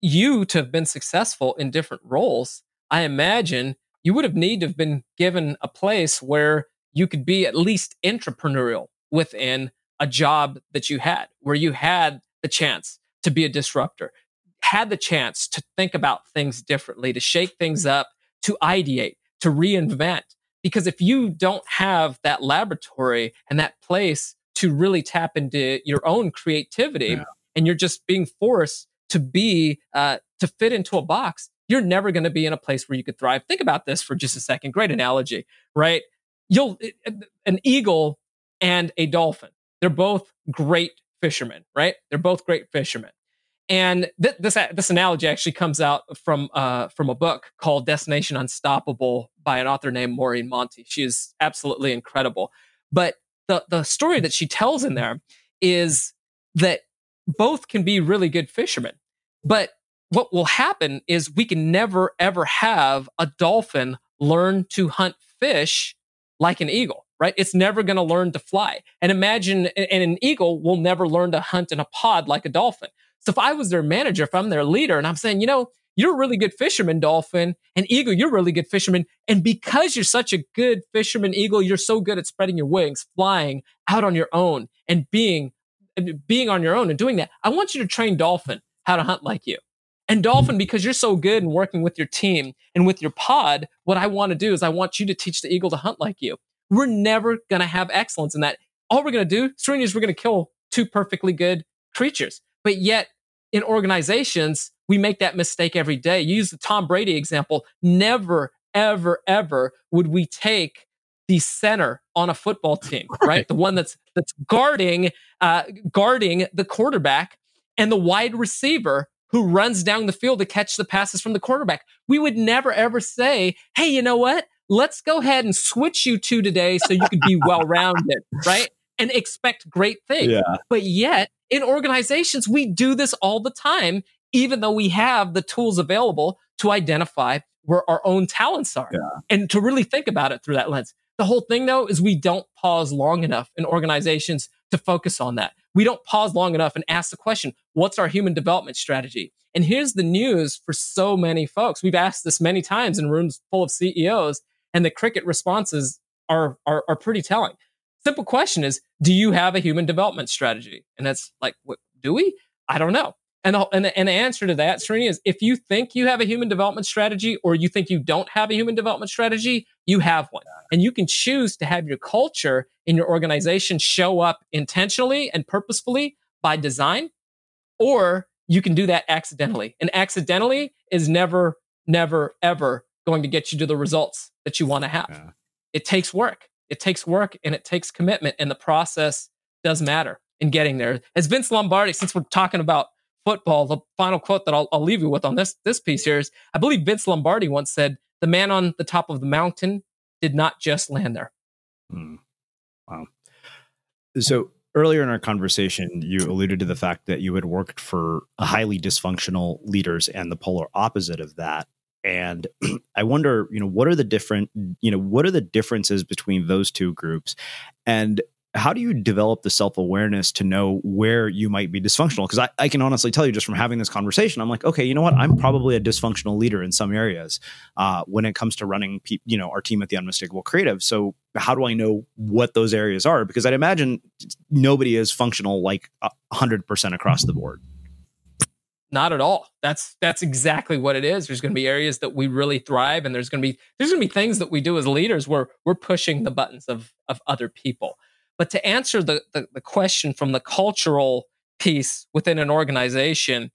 you to have been successful in different roles, I imagine you would have need to have been given a place where you could be at least entrepreneurial within a job that you had, where you had the chance to be a disruptor, had the chance to think about things differently, to shake things mm-hmm. up, to ideate, to reinvent. Because if you don't have that laboratory and that place to really tap into your own creativity Yeah. and you're just being forced to be, uh, to fit into a box, you're never going to be in a place where you could thrive. Think about this for just a second. Great analogy, right? You'll, an eagle and a dolphin, they're both great fishermen, right? They're both great fishermen. And th- this this analogy actually comes out from uh, from a book called Destination Unstoppable by an author named Maureen Monte. She is absolutely incredible. But the the story that she tells in there is that both can be really good fishermen. But what will happen is we can never ever have a dolphin learn to hunt fish like an eagle, right? It's never going to learn to fly. And imagine, and an eagle will never learn to hunt in a pod like a dolphin. So if I was their manager, if I'm their leader, and I'm saying, you know, you're a really good fisherman, dolphin, and eagle, you're a really good fisherman. And because you're such a good fisherman, eagle, you're so good at spreading your wings, flying out on your own and being, being on your own and doing that. I want you to train dolphin how to hunt like you. And dolphin, because you're so good in working with your team and with your pod, what I want to do is I want you to teach the eagle to hunt like you. We're never going to have excellence in that. All we're going to do, is we're going to kill two perfectly good creatures. But yet in organizations, we make that mistake every day. You use the Tom Brady example. Never, ever, ever would we take the center on a football team, right? The one that's that's guarding uh, guarding the quarterback and the wide receiver who runs down the field to catch the passes from the quarterback. We would never ever say, "Hey, you know what? Let's go ahead and switch you two today so you could be well rounded," right? And expect great things. Yeah. But yet, in organizations, we do this all the time, even though we have the tools available to identify where our own talents are Yeah. and to really think about it through that lens. The whole thing, though, is we don't pause long enough in organizations to focus on that. We don't pause long enough and ask the question, what's our human development strategy? And here's the news for so many folks. We've asked this many times in rooms full of CEOs, and the cricket responses are, are, are pretty telling. Simple question is, do you have a human development strategy? And that's like, what, do we? I don't know. And the, and, the, and the answer to that, Srini, is if you think you have a human development strategy or you think you don't have a human development strategy, you have one. And you can choose to have your culture in your organization show up intentionally and purposefully by design, or you can do that accidentally. And accidentally is never never, ever going to get you to the results that you want to have. Yeah. It takes work. It takes work and it takes commitment, and the process does matter in getting there. As Vince Lombardi, since we're talking about football, the final quote that I'll, I'll leave you with on this this piece here is: I believe Vince Lombardi once said, "The man on the top of the mountain did not just land there." Hmm. Wow. So earlier in our conversation, you alluded to the fact that you had worked for highly dysfunctional leaders and the polar opposite of that. And I wonder, you know, what are the different, you know, what are the differences between those two groups? And how do you develop the self awareness to know where you might be dysfunctional? Because I, I, can honestly tell you just from having this conversation, I'm like, okay, you know what? I'm probably a dysfunctional leader in some areas uh, when it comes to running, pe- you know, our team at the Unmistakable Creative. So how do I know what those areas are? Because I'd imagine nobody is functional like hundred percent across the board. Not at all. That's that's exactly what it is. There's going to be areas that we really thrive, and there's going to be there's going to be things that we do as leaders where we're pushing the buttons of of other people. But to answer the, the, the question from the cultural piece within an organization,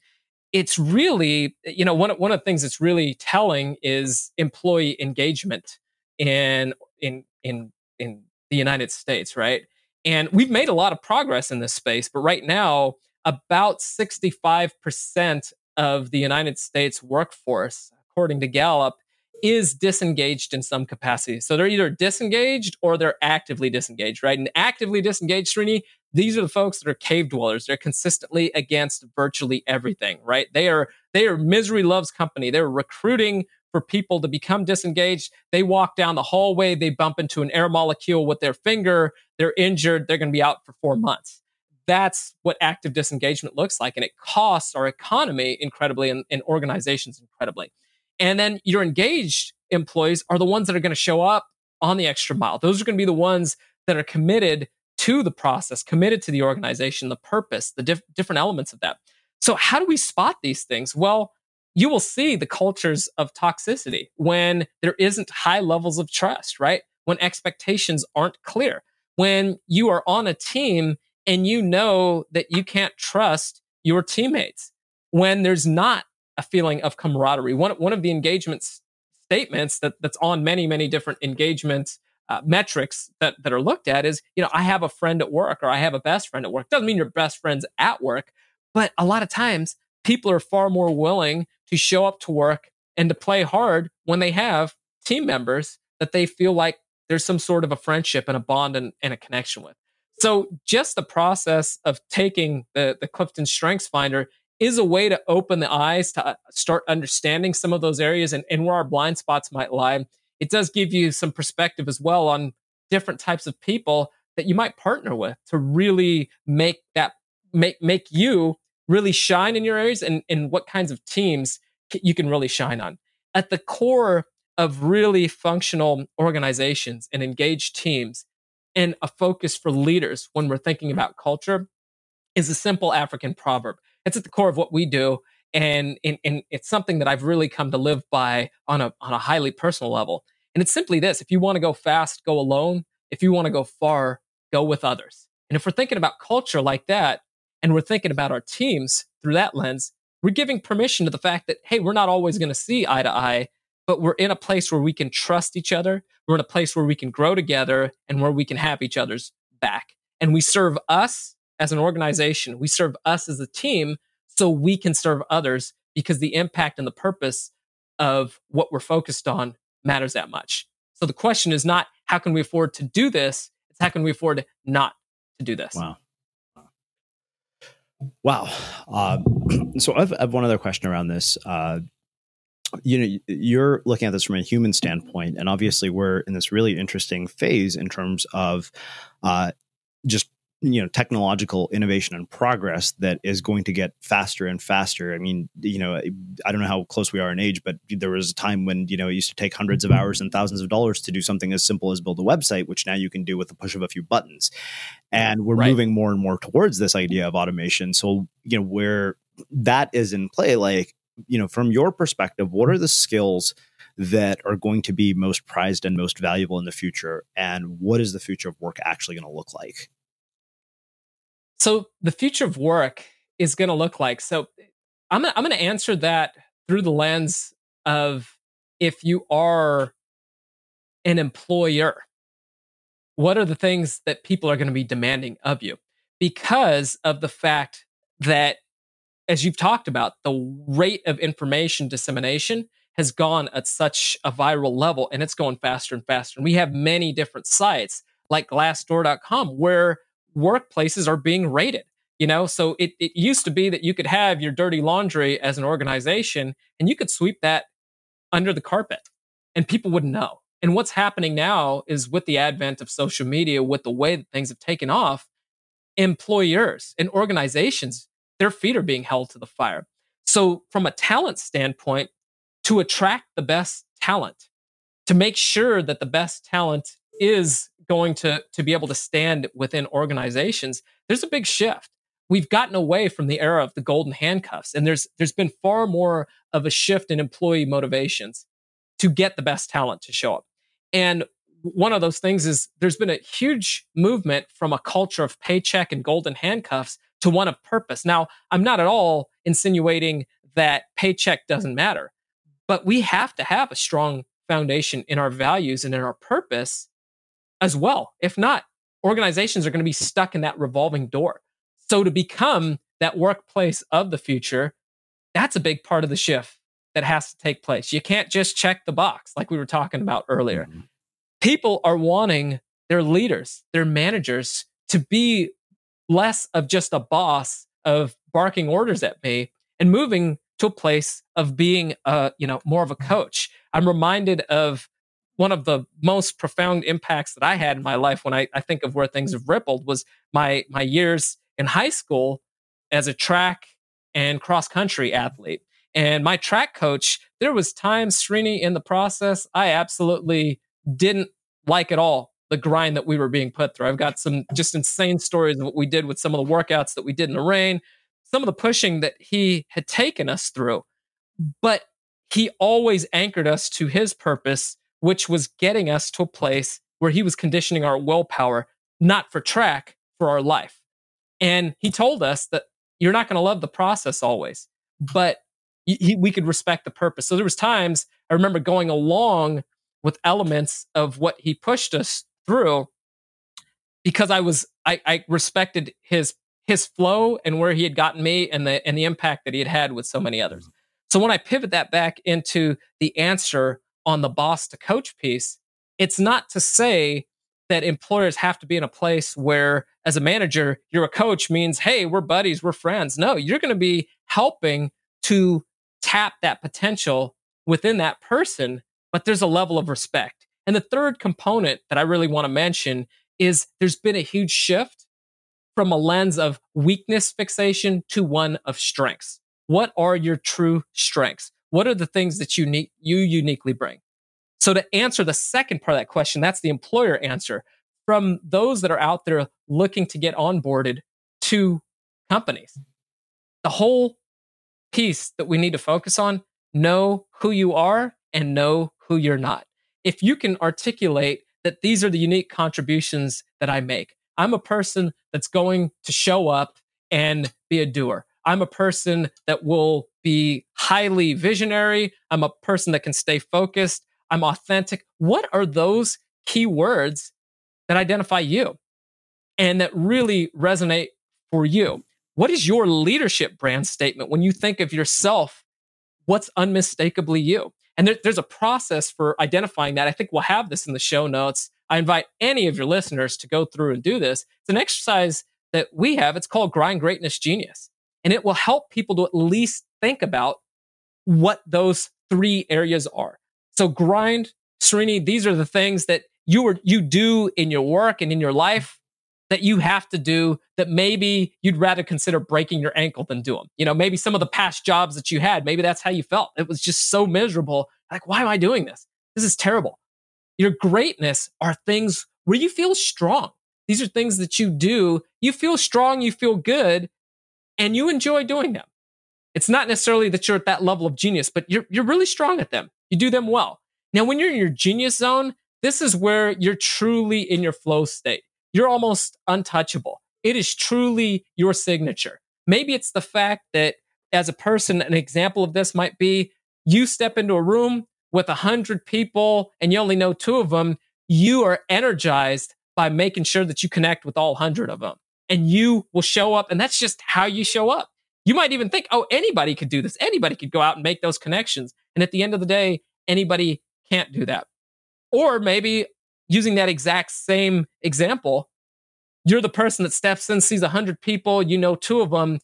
it's really, you know, one, one of the things that's really telling is employee engagement in, in, in, in the United States, right? And we've made a lot of progress in this space, but right now, about 65% of the United States workforce, according to Gallup, is disengaged in some capacity. So they're either disengaged or they're actively disengaged, right? And actively disengaged, Srini, these are the folks that are cave dwellers. They're consistently against virtually everything, right? They are they are misery loves company. They're recruiting for people to become disengaged. They walk down the hallway, they bump into an air molecule with their finger, they're injured, they're going to be out for 4 months. That's what active disengagement looks like and it costs our economy incredibly and, and organizations incredibly. And then your engaged employees are the ones that are going to show up on the extra mile. Those are going to be the ones that are committed to the process, committed to the organization, the purpose, the diff- different elements of that. So, how do we spot these things? Well, you will see the cultures of toxicity when there isn't high levels of trust, right? When expectations aren't clear, when you are on a team and you know that you can't trust your teammates, when there's not a feeling of camaraderie. One, one of the engagement statements that, that's on many, many different engagement uh, metrics that, that are looked at is, you know, I have a friend at work or I have a best friend at work. Doesn't mean your best friends at work, but a lot of times people are far more willing to show up to work and to play hard when they have team members that they feel like there's some sort of a friendship and a bond and, and a connection with. So just the process of taking the, the Clifton Strengths Finder is a way to open the eyes to uh, start understanding some of those areas and, and where our blind spots might lie. It does give you some perspective as well on different types of people that you might partner with to really make that make make you really shine in your areas and, and what kinds of teams you can really shine on. At the core of really functional organizations and engaged teams and a focus for leaders when we're thinking about culture is a simple African proverb it's at the core of what we do. And, and, and it's something that I've really come to live by on a, on a highly personal level. And it's simply this if you want to go fast, go alone. If you want to go far, go with others. And if we're thinking about culture like that, and we're thinking about our teams through that lens, we're giving permission to the fact that, hey, we're not always going to see eye to eye, but we're in a place where we can trust each other. We're in a place where we can grow together and where we can have each other's back. And we serve us as an organization, we serve us as a team so we can serve others because the impact and the purpose of what we're focused on matters that much. So the question is not how can we afford to do this? It's how can we afford not to do this? Wow. Wow. Um, so I've, I've one other question around this. Uh, you know, you're looking at this from a human standpoint, and obviously we're in this really interesting phase in terms of uh, just you know technological innovation and progress that is going to get faster and faster. I mean you know i don't know how close we are in age but there was a time when you know it used to take hundreds of hours and thousands of dollars to do something as simple as build a website which now you can do with the push of a few buttons. And we're right. moving more and more towards this idea of automation. So you know where that is in play like you know from your perspective what are the skills that are going to be most prized and most valuable in the future and what is the future of work actually going to look like so the future of work is going to look like. So I'm I'm going to answer that through the lens of if you are an employer, what are the things that people are going to be demanding of you? Because of the fact that, as you've talked about, the rate of information dissemination has gone at such a viral level and it's going faster and faster. And we have many different sites like glassdoor.com where workplaces are being rated. You know, so it, it used to be that you could have your dirty laundry as an organization and you could sweep that under the carpet and people wouldn't know. And what's happening now is with the advent of social media, with the way that things have taken off, employers and organizations, their feet are being held to the fire. So, from a talent standpoint, to attract the best talent, to make sure that the best talent is going to, to be able to stand within organizations, there's a big shift. We've gotten away from the era of the golden handcuffs, and there's there's been far more of a shift in employee motivations to get the best talent to show up. And one of those things is there's been a huge movement from a culture of paycheck and golden handcuffs to one of purpose. Now, I'm not at all insinuating that paycheck doesn't matter, but we have to have a strong foundation in our values and in our purpose as well. If not, organizations are going to be stuck in that revolving door. So to become that workplace of the future, that's a big part of the shift that has to take place. You can't just check the box like we were talking about earlier. Mm-hmm. People are wanting their leaders, their managers to be less of just a boss of barking orders at me and moving to a place of being a, you know, more of a coach. I'm reminded of one of the most profound impacts that I had in my life when I, I think of where things have rippled was my my years in high school as a track and cross country athlete. And my track coach, there was times, Srini, in the process, I absolutely didn't like at all the grind that we were being put through. I've got some just insane stories of what we did with some of the workouts that we did in the rain, some of the pushing that he had taken us through. But he always anchored us to his purpose, which was getting us to a place where he was conditioning our willpower, not for track, for our life. And he told us that you're not going to love the process always, but he, we could respect the purpose. So there was times I remember going along with elements of what he pushed us through because I was I, I respected his his flow and where he had gotten me and the and the impact that he had had with so many others. Mm-hmm. So when I pivot that back into the answer on the boss to coach piece, it's not to say that employers have to be in a place where as a manager you're a coach means hey we're buddies we're friends no you're going to be helping to tap that potential within that person, but there's a level of respect. And the third component that I really want to mention is there's been a huge shift from a lens of weakness fixation to one of strengths. What are your true strengths? What are the things that you need, you uniquely bring? So to answer the second part of that question, that's the employer answer from those that are out there looking to get onboarded to companies. The whole piece that we need to focus on know who you are and know who you're not. If you can articulate that these are the unique contributions that I make, I'm a person that's going to show up and be a doer. I'm a person that will be highly visionary. I'm a person that can stay focused. I'm authentic. What are those key words that identify you and that really resonate for you? What is your leadership brand statement when you think of yourself? What's unmistakably you? And there, there's a process for identifying that. I think we'll have this in the show notes. I invite any of your listeners to go through and do this. It's an exercise that we have. It's called Grind Greatness Genius. And it will help people to at least think about what those three areas are. So grind, Srini, these are the things that you were, you do in your work and in your life that you have to do that maybe you'd rather consider breaking your ankle than do them. You know, maybe some of the past jobs that you had, maybe that's how you felt. It was just so miserable. Like, why am I doing this? This is terrible. Your greatness are things where you feel strong. These are things that you do. You feel strong, you feel good, and you enjoy doing them. It's not necessarily that you're at that level of genius, but you're, you're really strong at them. You do them well. Now, when you're in your genius zone, this is where you're truly in your flow state you're almost untouchable. It is truly your signature. Maybe it's the fact that as a person, an example of this might be you step into a room with a hundred people and you only know two of them, you are energized by making sure that you connect with all hundred of them and you will show up. And that's just how you show up. You might even think, oh, anybody could do this. Anybody could go out and make those connections. And at the end of the day, anybody can't do that. Or maybe using that exact same example, you're the person that steps in, sees 100 people, you know two of them.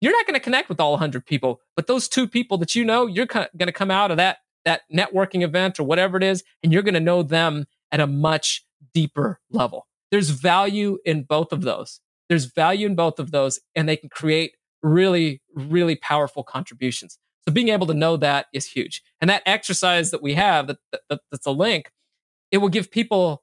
You're not going to connect with all 100 people, but those two people that you know, you're going to come out of that that networking event or whatever it is, and you're going to know them at a much deeper level. There's value in both of those. There's value in both of those, and they can create really, really powerful contributions. So being able to know that is huge. And that exercise that we have, that, that, that's a link, it will give people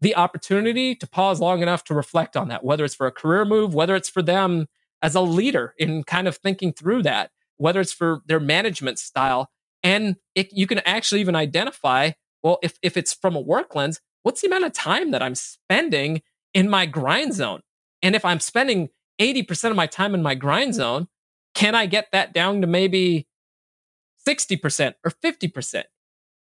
the opportunity to pause long enough to reflect on that, whether it's for a career move, whether it's for them as a leader in kind of thinking through that, whether it's for their management style. And it, you can actually even identify, well, if, if it's from a work lens, what's the amount of time that I'm spending in my grind zone? And if I'm spending 80% of my time in my grind zone, can I get that down to maybe 60% or 50%?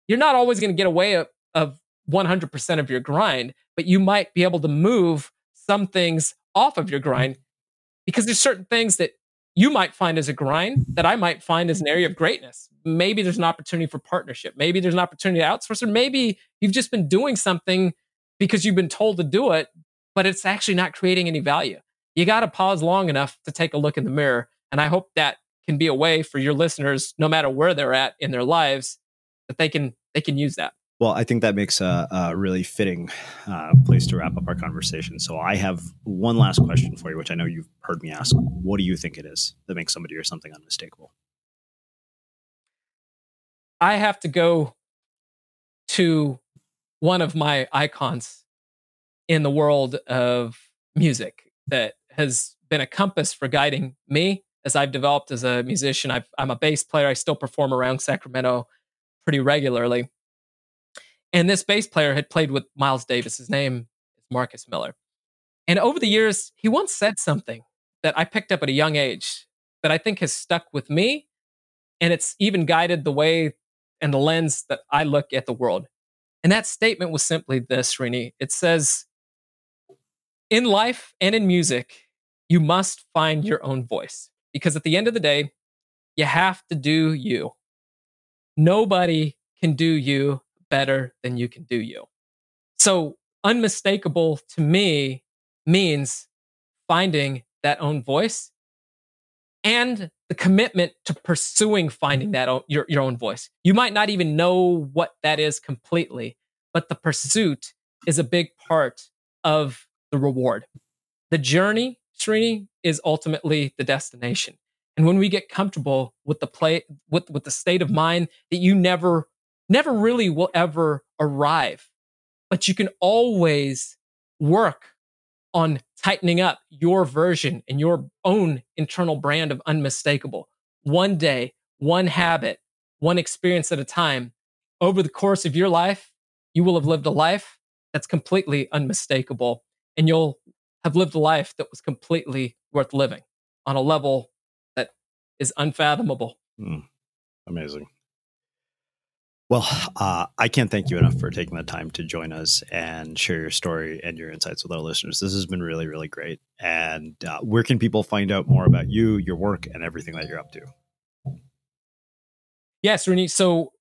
You're not always going to get away of, of 100% of your grind, but you might be able to move some things off of your mm-hmm. grind because there's certain things that you might find as a grind that I might find as an area of mm-hmm. greatness. Maybe there's an opportunity for partnership. Maybe there's an opportunity to outsource, or maybe you've just been doing something because you've been told to do it, but it's actually not creating any value. You got to pause long enough to take a look in the mirror. And I hope that can be a way for your listeners, no matter where they're at in their lives, that they can they can use that. Well, I think that makes a, a really fitting uh, place to wrap up our conversation. So I have one last question for you, which I know you've heard me ask. What do you think it is that makes somebody or something unmistakable? I have to go to one of my icons in the world of music that has been a compass for guiding me as I've developed as a musician. i am a bass player. I still perform around Sacramento pretty regularly. And this bass player had played with Miles Davis. His name is Marcus Miller. And over the years, he once said something that I picked up at a young age that I think has stuck with me. And it's even guided the way and the lens that I look at the world. And that statement was simply this, Srini. It says, in life and in music, you must find your own voice because at the end of the day, you have to do you. Nobody can do you better than you can do you. So, unmistakable to me means finding that own voice and the commitment to pursuing finding that own, your, your own voice. You might not even know what that is completely, but the pursuit is a big part of the reward. The journey, Srini, is ultimately the destination. And when we get comfortable with the play, with, with the state of mind that you never never really will ever arrive. But you can always work on tightening up your version and your own internal brand of unmistakable. One day, one habit, one experience at a time. Over the course of your life, you will have lived a life that's completely unmistakable, and you'll have lived a life that was completely worth living on a level that is unfathomable. Mm, amazing. Well, uh, I can't thank you enough for taking the time to join us and share your story and your insights with our listeners. This has been really, really great. And uh, where can people find out more about you, your work, and everything that you're up to? Yes, Srini. So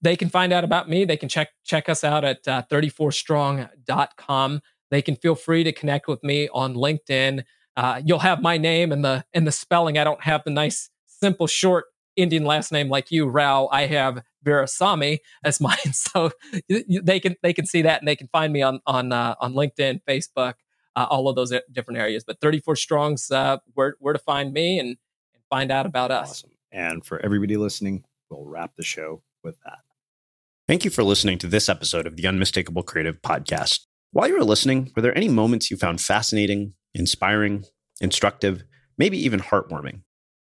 they can find out about me. They can check check us out at uh, 34strong.com. They can feel free to connect with me on LinkedIn. Uh, you'll have my name and the and the spelling. I don't have the nice, simple, short Indian last name like you, Rao. I have Virassammy as mine. So they can they can see that and they can find me on on uh, on LinkedIn, Facebook, uh, all of those different areas. But 34 Strong's uh, where where to find me and, and find out about us. Awesome. And for everybody listening, we'll wrap the show with that. Thank you for listening to this episode of the Unmistakable Creative Podcast. While you were listening, were there any moments you found fascinating, inspiring, instructive, maybe even heartwarming?